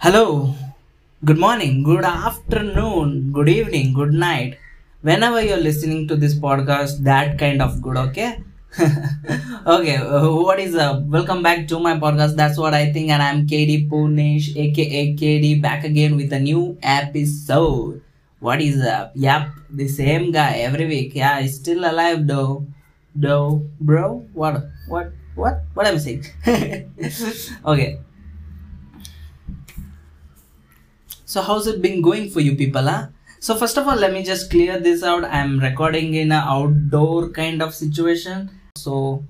Hello, good morning, good afternoon, good evening, good night. Whenever you're listening to this podcast, that kind of good, okay? okay, uh, what is up? Welcome back to my podcast. That's what I think, and I'm KD Punish, aka KD, back again with a new episode. What is up? Yep, the same guy every week. Yeah, he's still alive though. Though, bro, what, what, what, what am I saying? okay. So how's it been going for you people, huh? So first of all, let me just clear this out. I'm recording in an outdoor kind of situation. So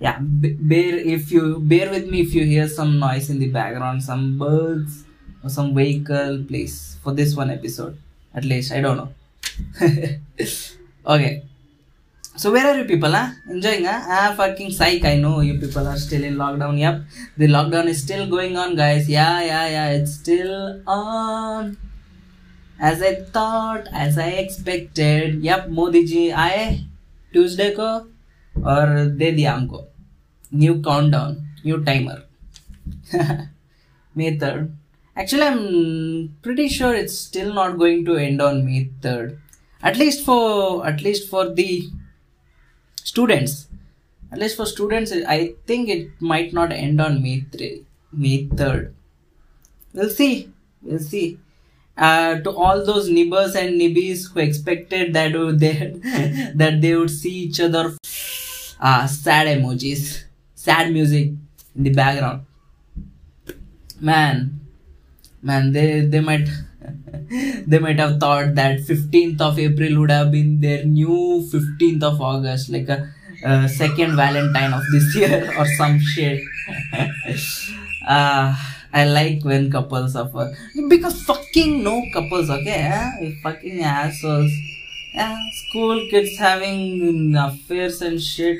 yeah, bear if you bear with me if you hear some noise in the background, some birds or some vehicle, please for this one episode. At least I don't know. okay. So where are you people, huh? Enjoying, huh? Ah, fucking psych. I know you people are still in lockdown. Yep, the lockdown is still going on, guys. Yeah, yeah, yeah. It's still on. As I thought, as I expected. Yep, Modi ji आए Tuesday को और दे दिया हमको new countdown new timer May 3rd. Actually, I'm pretty sure it's still not going to end on May 3rd. At least for at least for the students. At least for students, I think it might not end on May 3, May 3rd. We'll see. We'll see. Uh, to all those nibbers and nibbies who expected that they, that they would see each other, ah, sad emojis, sad music in the background. Man, man, they they might they might have thought that 15th of April would have been their new 15th of August, like a, uh second Valentine of this year or some shit. uh, I like when couples suffer because fucking no couples, okay? eh? Fucking assholes. Yeah, school kids having affairs and shit.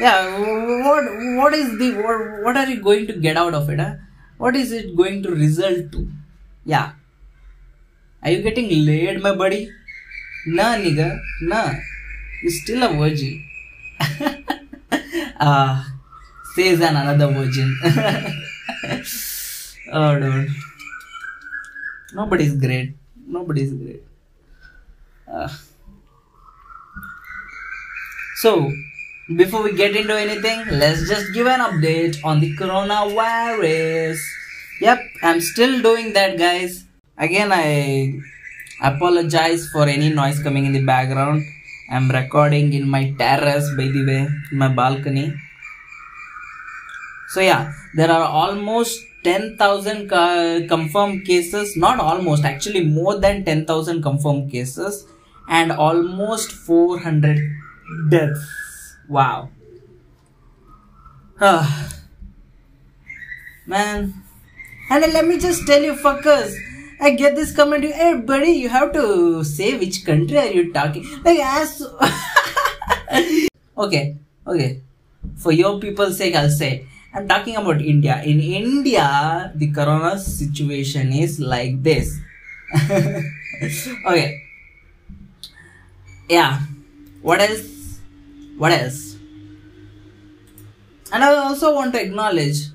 Yeah, what what is the what, what are you going to get out of it? Huh? What is it going to result to? Yeah. Are you getting laid, my buddy? Nah, nigga. Nah. You're still a virgin. Ah, says an another virgin. oh, dude. Nobody's great. Nobody's great. Ah. So, before we get into anything, let's just give an update on the coronavirus. Yep, I'm still doing that, guys. Again, I apologize for any noise coming in the background. I'm recording in my terrace, by the way, in my balcony. So, yeah, there are almost 10,000 ca- confirmed cases, not almost, actually, more than 10,000 confirmed cases, and almost 400 deaths. Wow. Ah. Man. And then let me just tell you, fuckers. I get this comment. Hey, buddy, you have to say which country are you talking. Like, as. okay, okay. For your people's sake, I'll say. I'm talking about India. In India, the corona situation is like this. okay. Yeah. What else? What else? And I also want to acknowledge,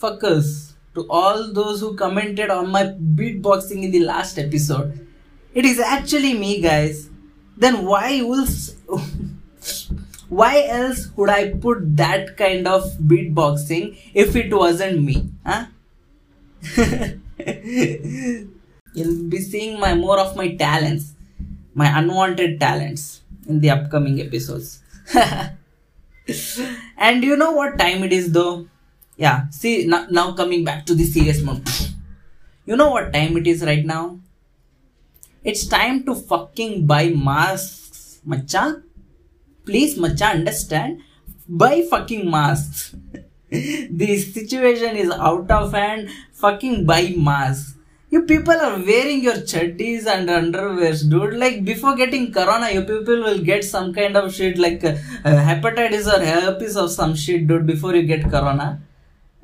fuckers, to all those who commented on my beatboxing in the last episode. It is actually me, guys. Then why else? why else would I put that kind of beatboxing if it wasn't me? Huh? You'll be seeing my more of my talents, my unwanted talents in the upcoming episodes. and you know what time it is though? Yeah, see now, now coming back to the serious mode. You know what time it is right now? It's time to fucking buy masks, macha. Please, macha, understand? Buy fucking masks. the situation is out of hand. Fucking buy masks. You people are wearing your chaddis and underwears, dude. Like before getting corona, you people will get some kind of shit like uh, hepatitis or herpes or some shit, dude. Before you get corona,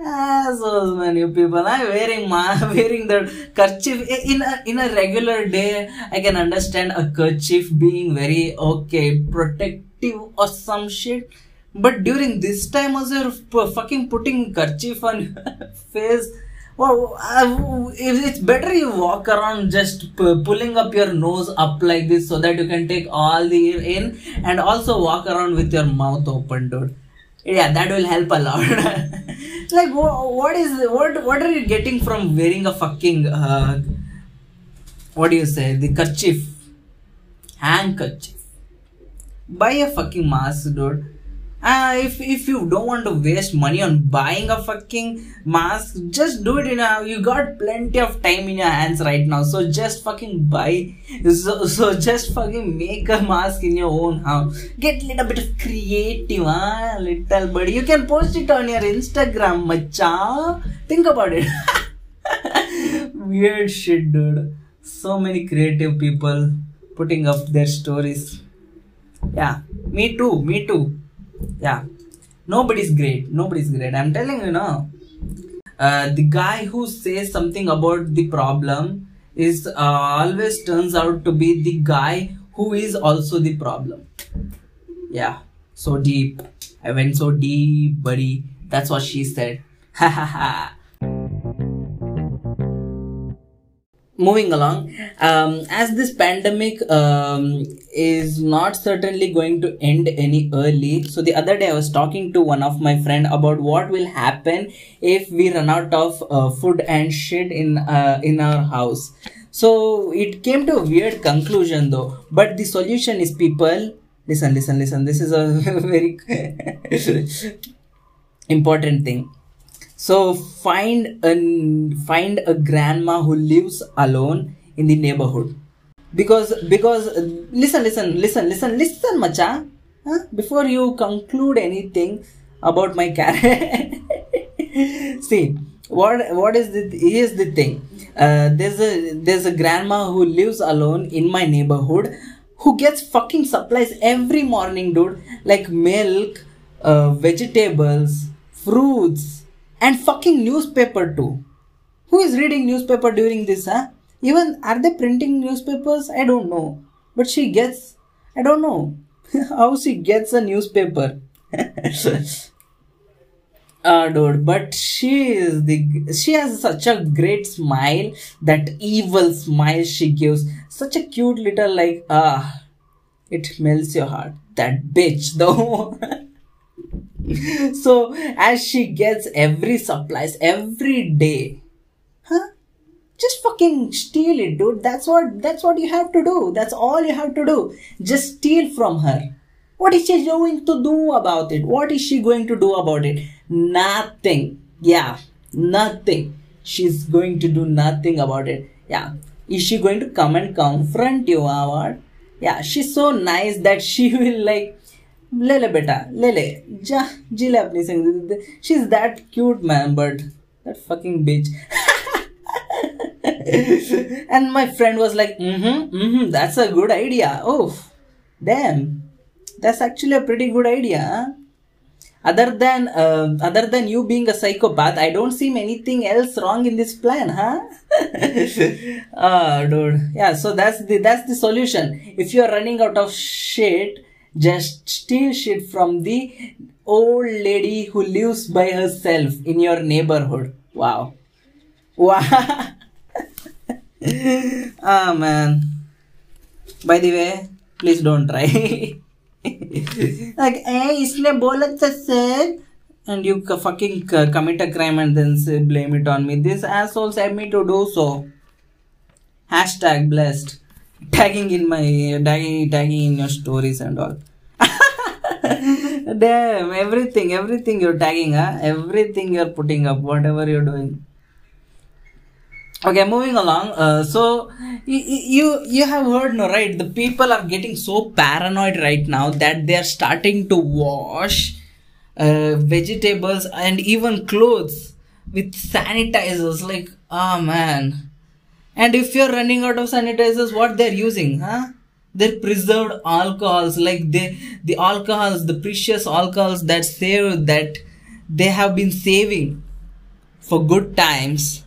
assholes, man. You people are wearing ma- wearing the kerchief in a, in a regular day. I can understand a kerchief being very okay, protective or some shit. But during this time, also you're fucking putting kerchief on your face well, uh, it's better you walk around just p- pulling up your nose up like this so that you can take all the air in and also walk around with your mouth open dude yeah that will help a lot like wha- what is what what are you getting from wearing a fucking uh, what do you say the kerchief? Handkerchief. Buy a fucking mask dude uh, if if you don't want to waste money on buying a fucking mask just do it in a you got plenty of time in your hands right now. So just fucking buy so, so just fucking make a mask in your own house. Get a little bit of creative huh? little bit you can post it on your instagram macha. Think about it. Weird shit dude. So many creative people putting up their stories. Yeah me too me too yeah. Nobody's great. Nobody's great. I'm telling you now uh, the guy who says something about the problem is uh, always turns out to be the guy who is also the problem. Yeah. So deep. I went so deep buddy. That's what she said. Ha ha ha moving along um, as this pandemic um, is not certainly going to end any early so the other day i was talking to one of my friend about what will happen if we run out of uh, food and shit in uh, in our house. So it came to a weird conclusion though but the solution is people listen listen listen this is a very important thing so find a find a grandma who lives alone in the neighborhood. Because because listen listen listen listen listen macha. Huh? before you conclude anything about my character. See what what is the here's the thing. Uh, there's a there's a grandma who lives alone in my neighborhood who gets fucking supplies every morning dude. Like milk uh, vegetables fruits and fucking newspaper too who is reading newspaper during this huh even are they printing newspapers i don't know but she gets i don't know how she gets a newspaper Ah, dude, but she is the she has such a great smile, that evil smile she gives. Such a cute little like ah, it melts your heart. That bitch though. so as she gets every supplies every day, huh? Just fucking steal it, dude. That's what that's what you have to do. That's all you have to do. Just steal from her. What is she going to do about it? What is she going to do about it? Nothing. Yeah, nothing. She's going to do nothing about it. Yeah. Is she going to come and confront you, Award? Yeah, she's so nice that she will like ले ले बेटा ले ले जा जी ले अपनी संग she's that cute man but that fucking bitch and my friend was like mm-hmm mm-hmm that's a good idea oh damn that's actually a pretty good idea huh? other than uh, other than you being a psychopath i don't see anything else wrong in this plan huh oh dude yeah so that's the that's the solution if you're running out of shit just steal shit from the old lady who lives by herself in your neighborhood. Wow. Wow. Ah oh, man. By the way, please don't try. like, eh, hey, isne bola tha sir. And you fucking commit a crime and then say, blame it on me. This assholes have me to do so. Hashtag blessed tagging in my tagging tagging in your stories and all. Damn everything everything you're tagging huh? everything you're putting up whatever you're doing. Okay moving along uh, so y- y- you you have heard no right? The people are getting so paranoid right now that they are starting to wash uh, vegetables and even clothes with sanitizers. Like oh man and if you're running out of sanitizers what they're using huh they're preserved alcohols like they the alcohols the precious alcohols that save that they have been saving for good times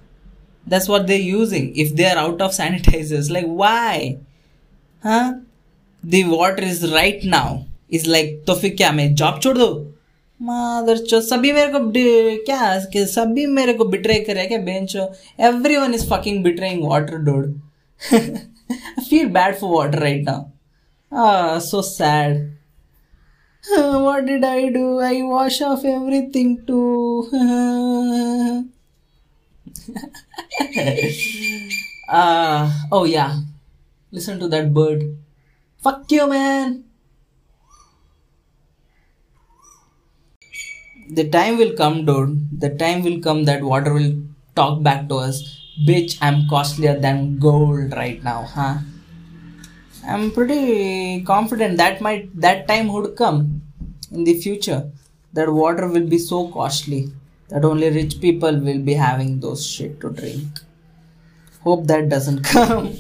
that's what they're using if they're out of sanitizers like why huh the water is right now is like तो फिर क्या मैं job छोड़ दो mother चो सभी मेरे को क्या सभी मेरे को बिट्रे करे क्या बेंचो everyone is fucking betraying water dude feel bad for water right ना so sad what did I do I wash off everything too oh yeah listen to that bird fuck you man The time will come, dude. The time will come that water will talk back to us. Bitch, I'm costlier than gold right now, huh? I'm pretty confident that might that time would come in the future. That water will be so costly that only rich people will be having those shit to drink. Hope that doesn't come.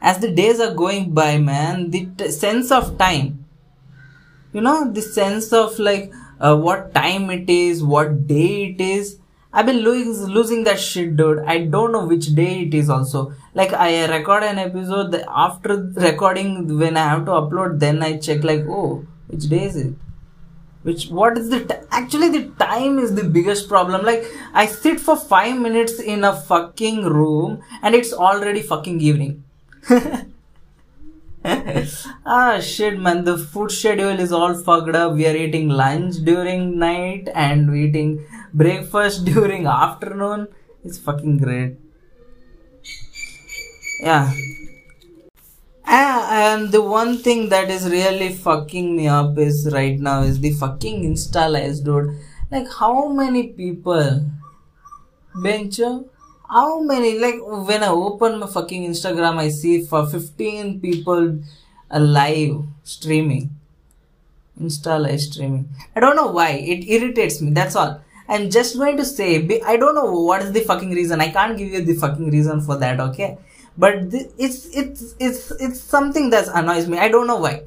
As the days are going by, man, the t- sense of time you know the sense of like uh, what time it is what day it is. I've been losing losing that shit dude. I don't know which day it is also. Like i record an episode after recording when i have to upload then i check like oh which day is it? Which what is the t- actually the time is the biggest problem. Like i sit for 5 minutes in a fucking room and it's already fucking evening ah shit man. The food schedule is all fucked up. We are eating lunch during night and eating breakfast during afternoon. It's fucking great. Yeah. Ah, and the one thing that is really fucking me up is right now is the fucking insta lives dude. Like how many people bencher how many like when i open my fucking instagram i see for 15 people uh, alive streaming. Insta live streaming. I don't know why. It irritates me that's all. I'm just going to say i don't know what is the fucking reason. I can't give you the fucking reason for that okay? But th- it's it's it's it's something that annoys me. I don't know why.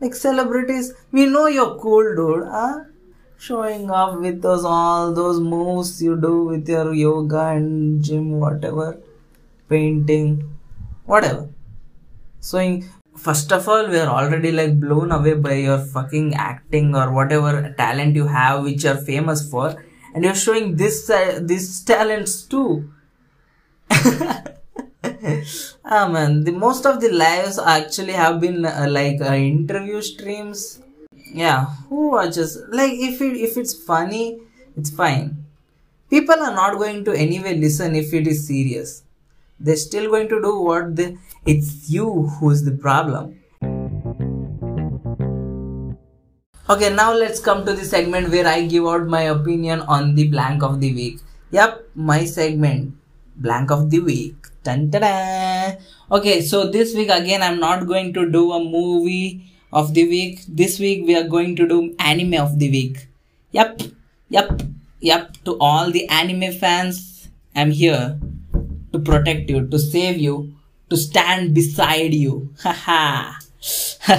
Like celebrities we know you're cool dude huh showing off with those all those moves you do with your yoga and gym whatever painting whatever. So in, first of all we are already like blown away by your fucking acting or whatever talent you have which you're famous for and you're showing this uh, these talents too. Ah man the most of the lives actually have been uh, like uh, interview streams yeah who are just like if it if it's funny it's fine. People are not going to anyway listen if it is serious. They're still going to do what the it's you who's the problem. Okay now let's come to the segment where i give out my opinion on the blank of the week. Yep my segment blank of the week. Dun, okay so this week again i'm not going to do a movie of the week. This week we are going to do anime of the week. Yep yep yep. To all the anime fans i'm here to protect you to save you to stand beside you. Haha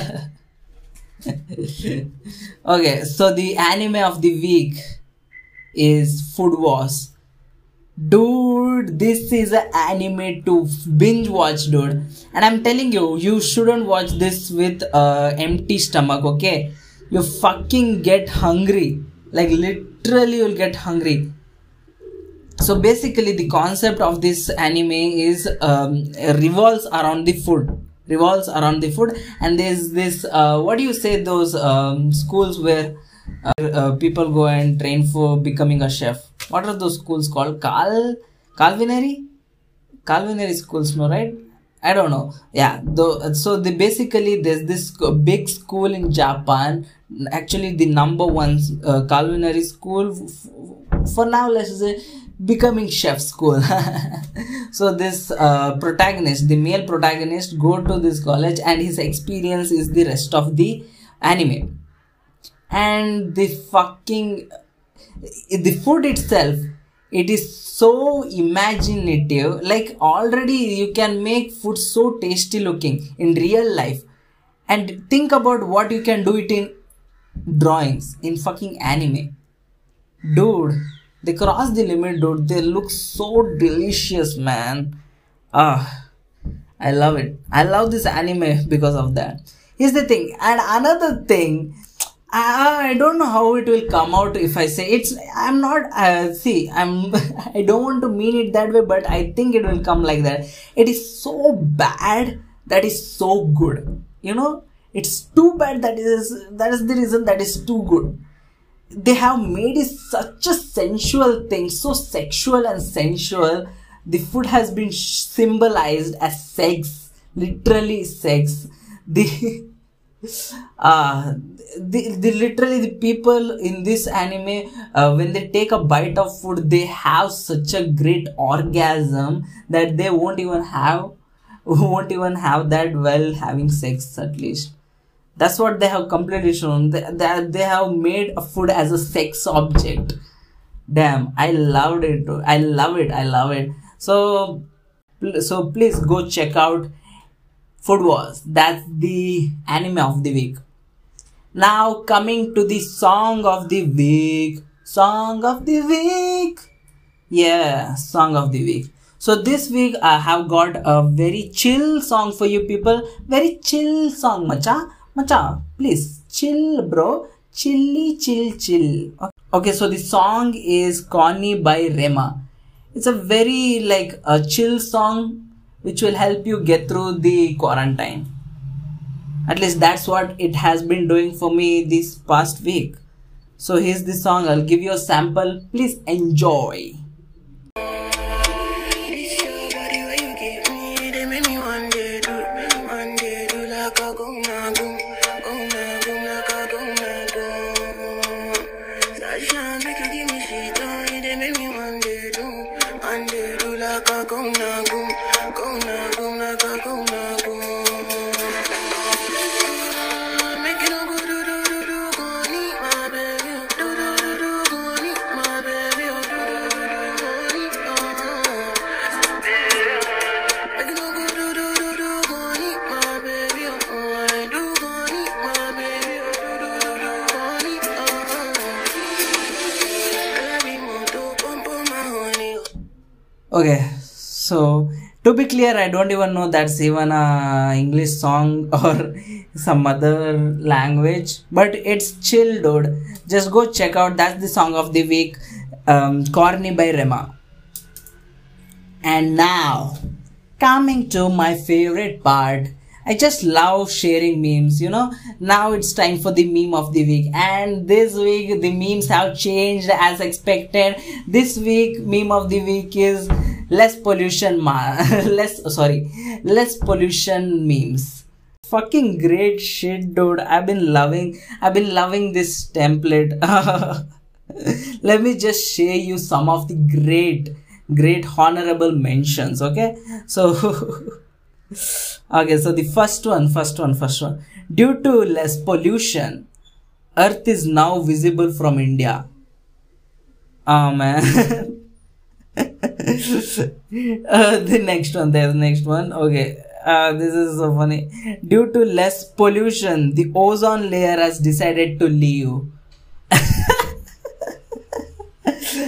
okay so the anime of the week is food wars dude this is an anime to binge watch dude. And i'm telling you you shouldn't watch this with uh, empty stomach okay? You fucking get hungry. Like literally you'll get hungry. So basically the concept of this anime is um, revolves around the food. Revolves around the food. And there's this uh, what do you say those um, schools where uh, people go and train for becoming a chef what are those schools called? Cal calvinary? Calvinary schools no right? I don't know. Yeah though so the basically there's this big school in japan. Actually the number one uh, calvinary school f- for now let's say becoming chef school. So this uh, protagonist the male protagonist go to this college and his experience is the rest of the anime. And the fucking the food itself it is so imaginative. Like already you can make food so tasty looking in real life. And think about what you can do it in drawings in fucking anime. Dude they cross the limit dude. They look so delicious man. Ah i love it. I love this anime because of that. Here's the thing. And another thing, I, I don't know how it will come out if I say it's. I'm not. Uh, see, I'm. I don't want to mean it that way, but I think it will come like that. It is so bad that is so good. You know, it's too bad that is that is the reason that is too good. They have made it such a sensual thing, so sexual and sensual. The food has been symbolized as sex, literally sex. The uh the, the literally the people in this anime uh, when they take a bite of food they have such a great orgasm that they won't even have won't even have that while having sex at least. That's what they have completely shown. That they, they have made a food as a sex object. Damn i loved it. I love it. I love it. So so please go check out food wars that's the anime of the week now coming to the song of the week song of the week yeah song of the week so this week I have got a very chill song for you people. Very chill song, macha. Macha, please chill, bro. Chilly, chill, chill. Okay, so the song is Corny by Rema. It's a very like a chill song which will help you get through the quarantine. At least that's what it has been doing for me this past week. So here's the song. I'll give you a sample. Please enjoy. Clear i don't even know that's even a english song or some other language but it's chill dude just go check out that's the song of the week um, corny by rema and now coming to my favorite part I just love sharing memes, you know. Now it's time for the meme of the week, and this week the memes have changed as expected. This week, meme of the week is less pollution, ma- less sorry, less pollution memes. Fucking great shit, dude. I've been loving, I've been loving this template. Let me just share you some of the great, great honorable mentions. Okay, so. okay so the first one first one first one due to less pollution earth is now visible from india oh man uh, the next one there's the next one. Okay. Uh, this is so funny. Due to less pollution the ozone layer has decided to leave.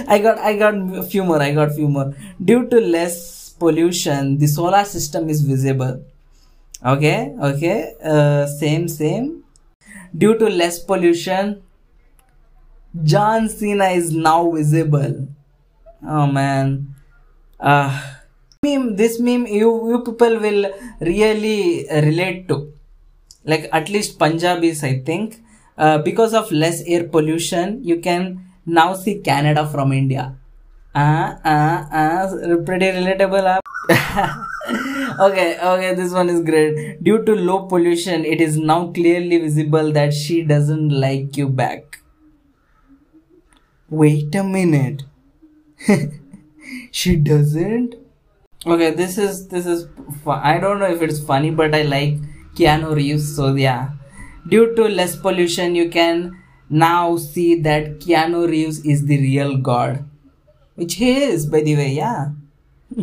I got i got a few more i got a few more. Due to less pollution the solar system is visible. Okay okay. Uh, same same. Due to less pollution john cena is now visible. Oh man uh meme this meme you you people will really relate to like at least punjabis i think uh, because of less air pollution you can now see canada from india uh, uh, uh, pretty relatable. okay, okay, this one is great. Due to low pollution, it is now clearly visible that she doesn't like you back. Wait a minute. she doesn't? Okay, this is this is I don't know if it's funny, but I like Keanu Reeves, so yeah. Due to less pollution, you can now see that Keanu Reeves is the real god which he is, by the way, yeah.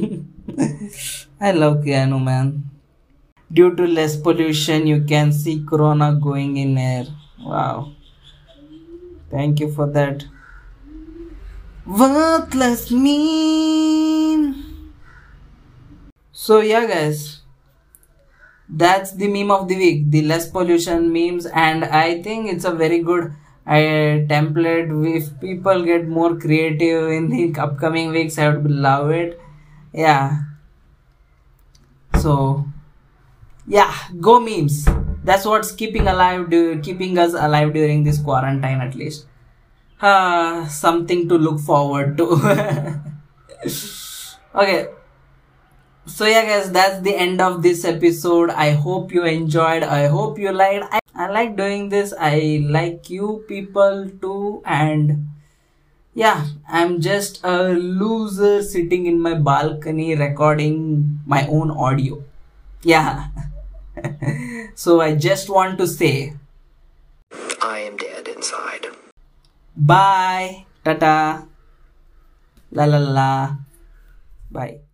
I love Keanu, man. Due to less pollution, you can see Corona going in air. Wow. Thank you for that. Worthless meme. So, yeah, guys. that's the meme of the week. The less pollution memes. And i think it's a very good uh, template. If people get more creative in the upcoming weeks i would love it. Yeah. So yeah. Go memes. That's what's keeping alive keeping us alive during this quarantine at least uh, something to look forward to. Okay. So yeah guys that's the end of this episode. I hope you enjoyed. I hope you liked. I, I like doing this. I like you people too. And yeah i'm just a loser sitting in my balcony recording my own audio. Yeah. So i just want to say I am dead inside. Bye. Tata la la la. Bye